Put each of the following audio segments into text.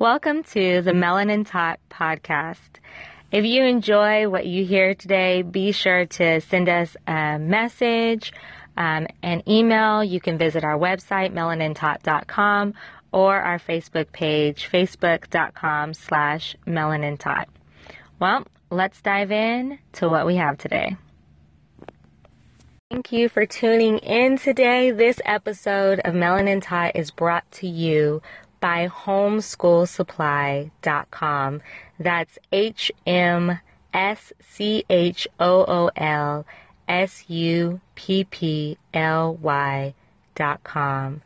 Welcome to the Melanin Taught podcast. If you enjoy what you hear today, be sure to send us a message, um, an email. You can visit our website, melanintaught.com, or our Facebook page, facebook.com slash melanintaught. Well, let's dive in to what we have today. Thank you for tuning in today. This episode of Melanin Taught is brought to you by homeschoolsupply.com. That's H M S C H O O L S U P P L Y dot com.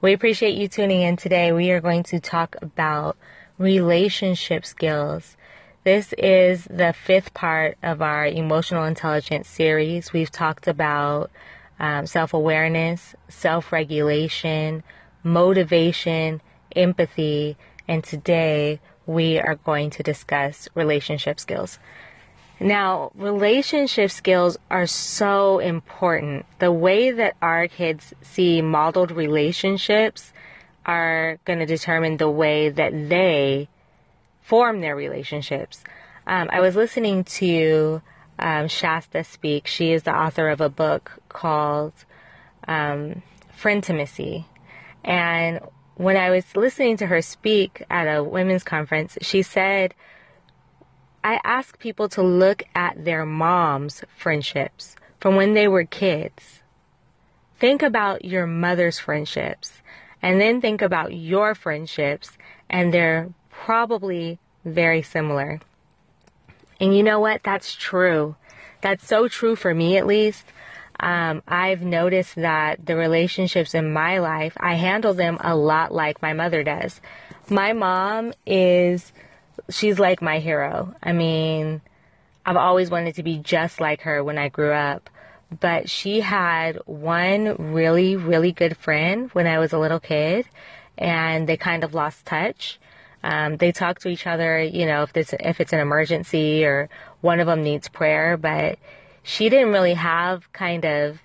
We appreciate you tuning in today. We are going to talk about relationship skills. This is the fifth part of our emotional intelligence series. We've talked about um, self awareness, self regulation, motivation, empathy, and today we are going to discuss relationship skills. Now, relationship skills are so important. The way that our kids see modeled relationships are going to determine the way that they form their relationships. Um, I was listening to um, Shasta speak. She is the author of a book called um, Frientimacy. And when I was listening to her speak at a women's conference, she said, I ask people to look at their mom's friendships from when they were kids. Think about your mother's friendships and then think about your friendships and they're probably very similar. And you know what? That's true. That's so true for me, at least. Um, I've noticed that the relationships in my life, I handle them a lot like my mother does. My mom is, she's like my hero. I mean, I've always wanted to be just like her when I grew up. But she had one really, really good friend when I was a little kid, and they kind of lost touch. Um, they talk to each other, you know, if it's if it's an emergency or one of them needs prayer, but she didn't really have kind of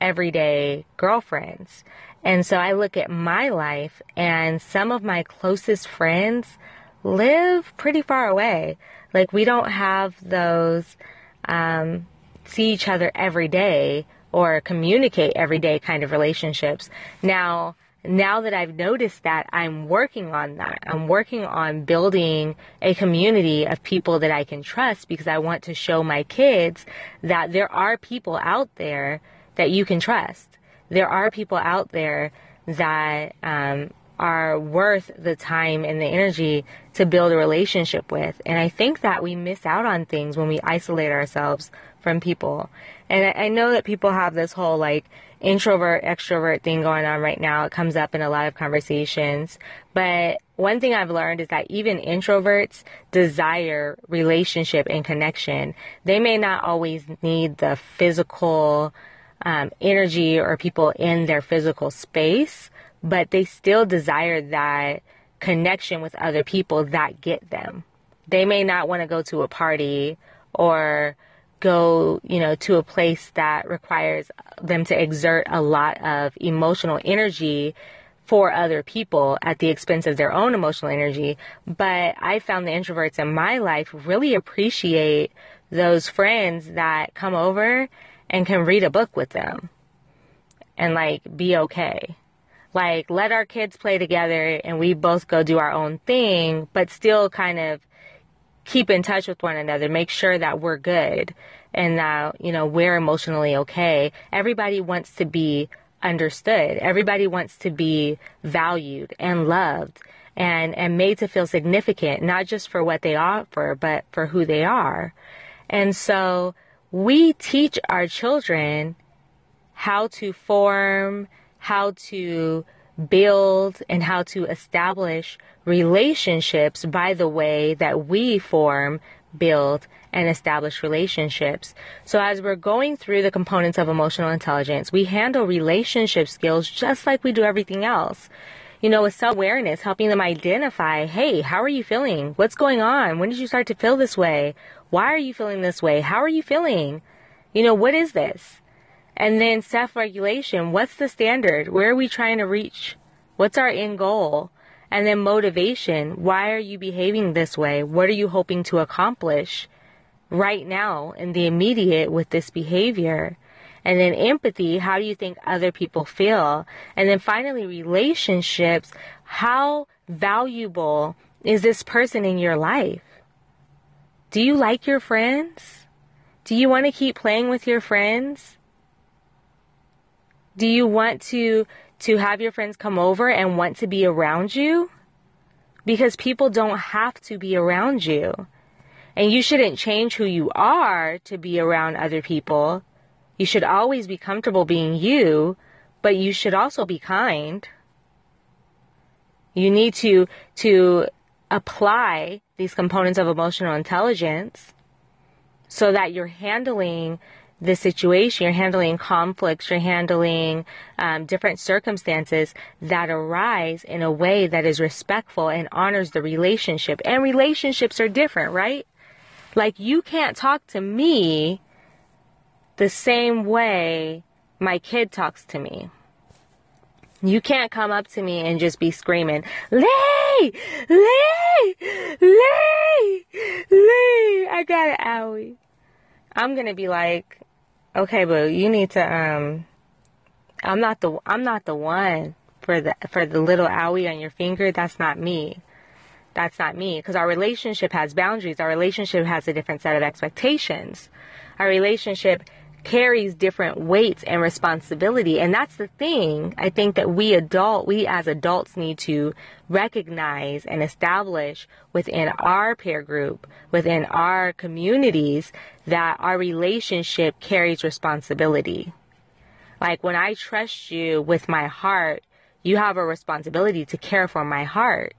everyday girlfriends. And so I look at my life and some of my closest friends live pretty far away. Like we don't have those um, see each other every day or communicate every day kind of relationships. Now, now that I've noticed that, I'm working on that. I'm working on building a community of people that I can trust because I want to show my kids that there are people out there that you can trust. There are people out there that um, are worth the time and the energy to build a relationship with. And I think that we miss out on things when we isolate ourselves from people. And I, I know that people have this whole like, introvert extrovert thing going on right now. It comes up in a lot of conversations. But one thing I've learned is that even introverts desire relationship and connection. They may not always need the physical um, energy or people in their physical space, but they still desire that connection with other people that get them. They may not want to go to a party or go, you know, to a place that requires them to exert a lot of emotional energy for other people at the expense of their own emotional energy. But I found the introverts in my life really appreciate those friends that come over and can read a book with them and like be okay. Like let our kids play together and we both go do our own thing, but still kind of keep in touch with one another, make sure that we're good and that, you know, we're emotionally okay. Everybody wants to be understood. Everybody wants to be valued and loved and, and made to feel significant, not just for what they offer, but for who they are. And so we teach our children how to form, how to build and how to establish relationships by the way that we form, build, and establish relationships. So as we're going through the components of emotional intelligence, we handle relationship skills just like we do everything else. You know, with self-awareness, helping them identify, hey, how are you feeling? What's going on? When did you start to feel this way? Why are you feeling this way? How are you feeling? You know, what is this? And then self regulation. What's the standard? Where are we trying to reach? What's our end goal? And then motivation. Why are you behaving this way? What are you hoping to accomplish right now in the immediate with this behavior? And then empathy. How do you think other people feel? And then finally, relationships. How valuable is this person in your life? Do you like your friends? Do you want to keep playing with your friends? Do you want to to have your friends come over and want to be around you? Because people don't have to be around you. And you shouldn't change who you are to be around other people. You should always be comfortable being you, but you should also be kind. You need to to apply these components of emotional intelligence so that you're handling the situation, you're handling conflicts, you're handling um, different circumstances that arise in a way that is respectful and honors the relationship. And relationships are different, right? Like you can't talk to me the same way my kid talks to me. You can't come up to me and just be screaming, Lee! Lee! Lee! Lee! I got an owie. I'm gonna be like, okay, boo, you need to, um, I'm not the, I'm not the one for the, for the little owie on your finger. That's not me. That's not me. Because our relationship has boundaries. Our relationship has a different set of expectations. Our relationship carries different weights and responsibility. And that's the thing I think that we adult, we as adults need to recognize and establish within our peer group, within our communities, that our relationship carries responsibility. Like when I trust you with my heart, you have a responsibility to care for my heart.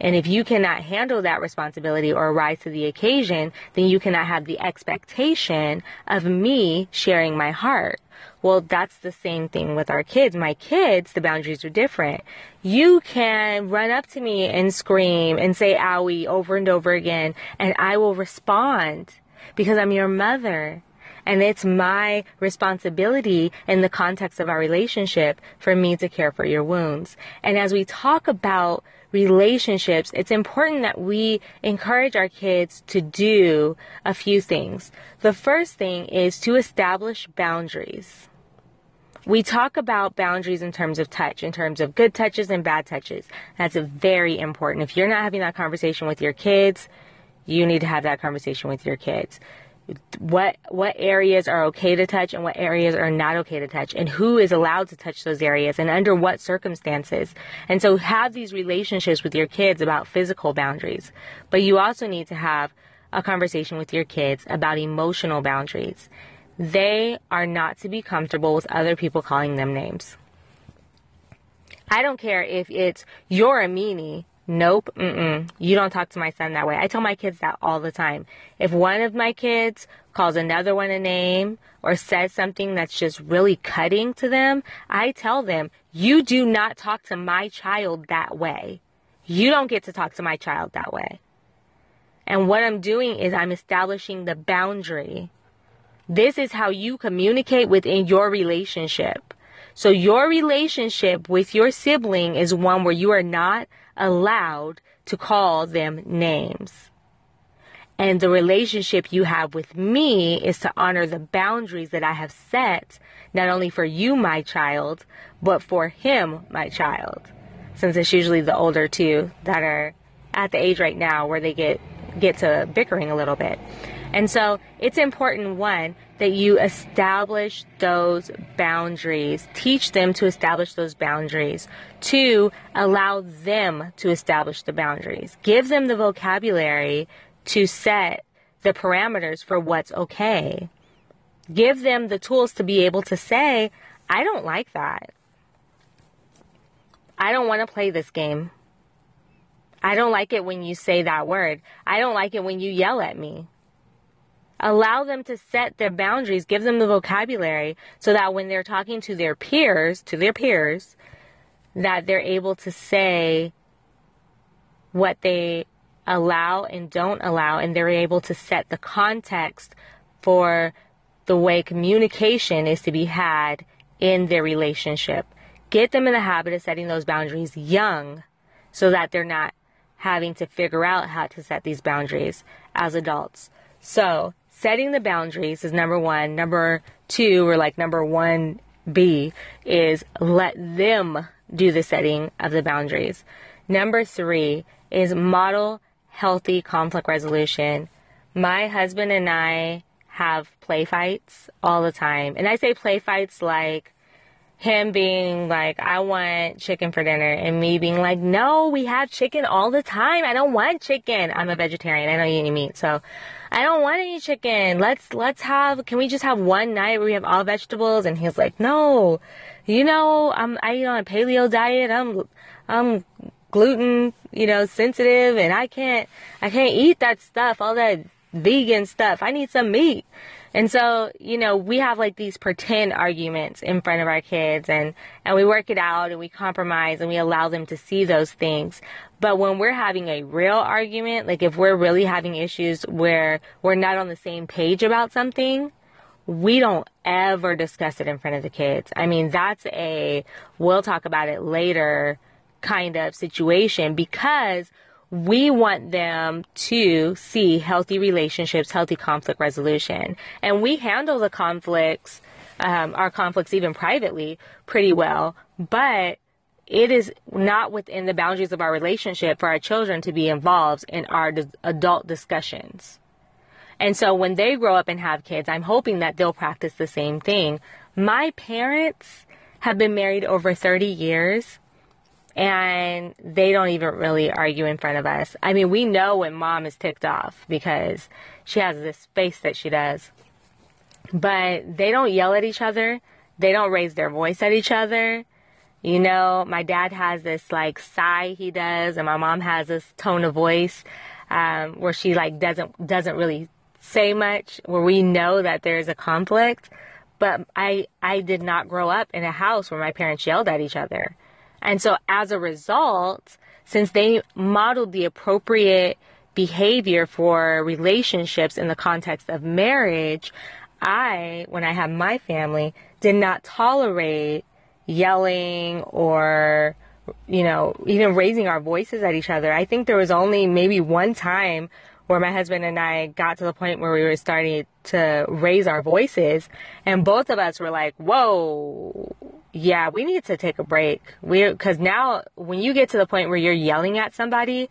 And if you cannot handle that responsibility or rise to the occasion, then you cannot have the expectation of me sharing my heart. Well, that's the same thing with our kids. My kids, the boundaries are different. You can run up to me and scream and say owie over and over again, and I will respond because I'm your mother. And it's my responsibility in the context of our relationship for me to care for your wounds. And as we talk about relationships, it's important that we encourage our kids to do a few things. The first thing is to establish boundaries. We talk about boundaries in terms of touch, in terms of good touches and bad touches. That's very important. If you're not having that conversation with your kids, you need to have that conversation with your kids what what areas are okay to touch and what areas are not okay to touch and who is allowed to touch those areas and under what circumstances. And so have these relationships with your kids about physical boundaries. But you also need to have a conversation with your kids about emotional boundaries. They are not to be comfortable with other people calling them names. I don't care if it's you're a meanie Nope, mm-mm. You don't talk to my son that way. I tell my kids that all the time. If one of my kids calls another one a name or says something that's just really cutting to them, I tell them, you do not talk to my child that way. You don't get to talk to my child that way. And what I'm doing is I'm establishing the boundary. This is how you communicate within your relationship. So your relationship with your sibling is one where you are not allowed to call them names. And the relationship you have with me is to honor the boundaries that I have set, not only for you, my child, but for him, my child. Since it's usually the older two that are at the age right now where they get, get to bickering a little bit. And so it's important, one, that you establish those boundaries, teach them to establish those boundaries. Two, allow them to establish the boundaries. Give them the vocabulary to set the parameters for what's okay. Give them the tools to be able to say, I don't like that. I don't want to play this game. I don't like it when you say that word. I don't like it when you yell at me. Allow them to set their boundaries, give them the vocabulary so that when they're talking to their peers, to their peers, that they're able to say what they allow and don't allow, and they're able to set the context for the way communication is to be had in their relationship. Get them in the habit of setting those boundaries young so that they're not having to figure out how to set these boundaries as adults. So, setting the boundaries is number one. Number two, or like number one B, is let them do the setting of the boundaries. Number three is model healthy conflict resolution. My husband and I have play fights all the time. And I say play fights like him being like, I want chicken for dinner, and me being like, no, we have chicken all the time. I don't want chicken. I'm a vegetarian. I don't eat any meat, so I don't want any chicken. Let's let's have. Can we just have one night where we have all vegetables? And he's like, no, you know, I'm I eat on a paleo diet. I'm I'm gluten, you know, sensitive, and I can't I can't eat that stuff. All that vegan stuff. I need some meat. And so, you know, we have like these pretend arguments in front of our kids and, and we work it out and we compromise and we allow them to see those things. But when we're having a real argument, like if we're really having issues where we're not on the same page about something, we don't ever discuss it in front of the kids. I mean, that's a we'll talk about it later kind of situation because we want them to see healthy relationships, healthy conflict resolution. And we handle the conflicts, um, our conflicts even privately pretty well, but it is not within the boundaries of our relationship for our children to be involved in our adult discussions. And so when they grow up and have kids, I'm hoping that they'll practice the same thing. My parents have been married over 30 years and they don't even really argue in front of us. I mean, we know when mom is ticked off because she has this face that she does. But they don't yell at each other. They don't raise their voice at each other. You know, my dad has this like sigh he does, and my mom has this tone of voice um, where she like doesn't doesn't really say much. Where we know that there's a conflict, but I I did not grow up in a house where my parents yelled at each other. And so as a result, since they modeled the appropriate behavior for relationships in the context of marriage, I, when I had my family, did not tolerate yelling or, you know, even raising our voices at each other. I think there was only maybe one time where my husband and I got to the point where we were starting to raise our voices and both of us were like, whoa, yeah, we need to take a break. We because now when you get to the point where you're yelling at somebody,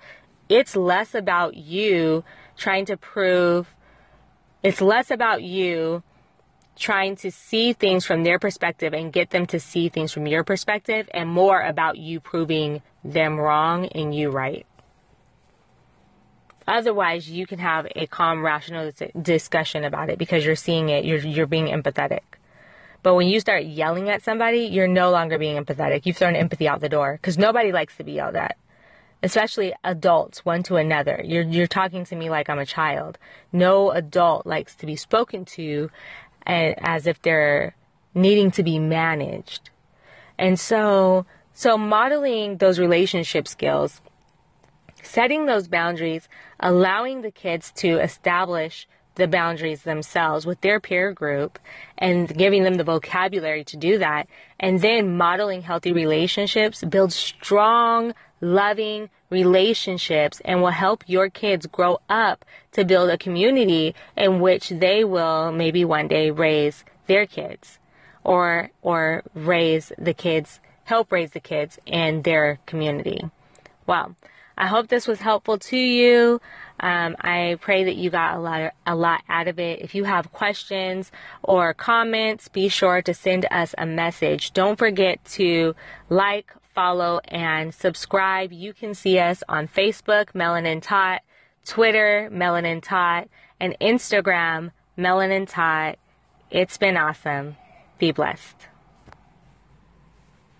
it's less about you trying to prove. It's less about you trying to see things from their perspective and get them to see things from your perspective, and more about you proving them wrong and you right. Otherwise, you can have a calm, rational discussion about it because you're seeing it. You're you're being empathetic. But when you start yelling at somebody, you're no longer being empathetic. You've thrown empathy out the door because nobody likes to be yelled at, especially adults, one to another. You're, you're talking to me like I'm a child. No adult likes to be spoken to as if they're needing to be managed. And so, so modeling those relationship skills, setting those boundaries, allowing the kids to establish the boundaries themselves with their peer group and giving them the vocabulary to do that and then modeling healthy relationships build strong loving relationships and will help your kids grow up to build a community in which they will maybe one day raise their kids or or raise the kids help raise the kids in their community. Well, I hope this was helpful to you. Um, I pray that you got a lot, of, a lot out of it. If you have questions or comments, be sure to send us a message. Don't forget to like, follow, and subscribe. You can see us on Facebook, Melanin Taught, Twitter, Melanin Taught, and Instagram, Melanin Taught. It's been awesome. Be blessed.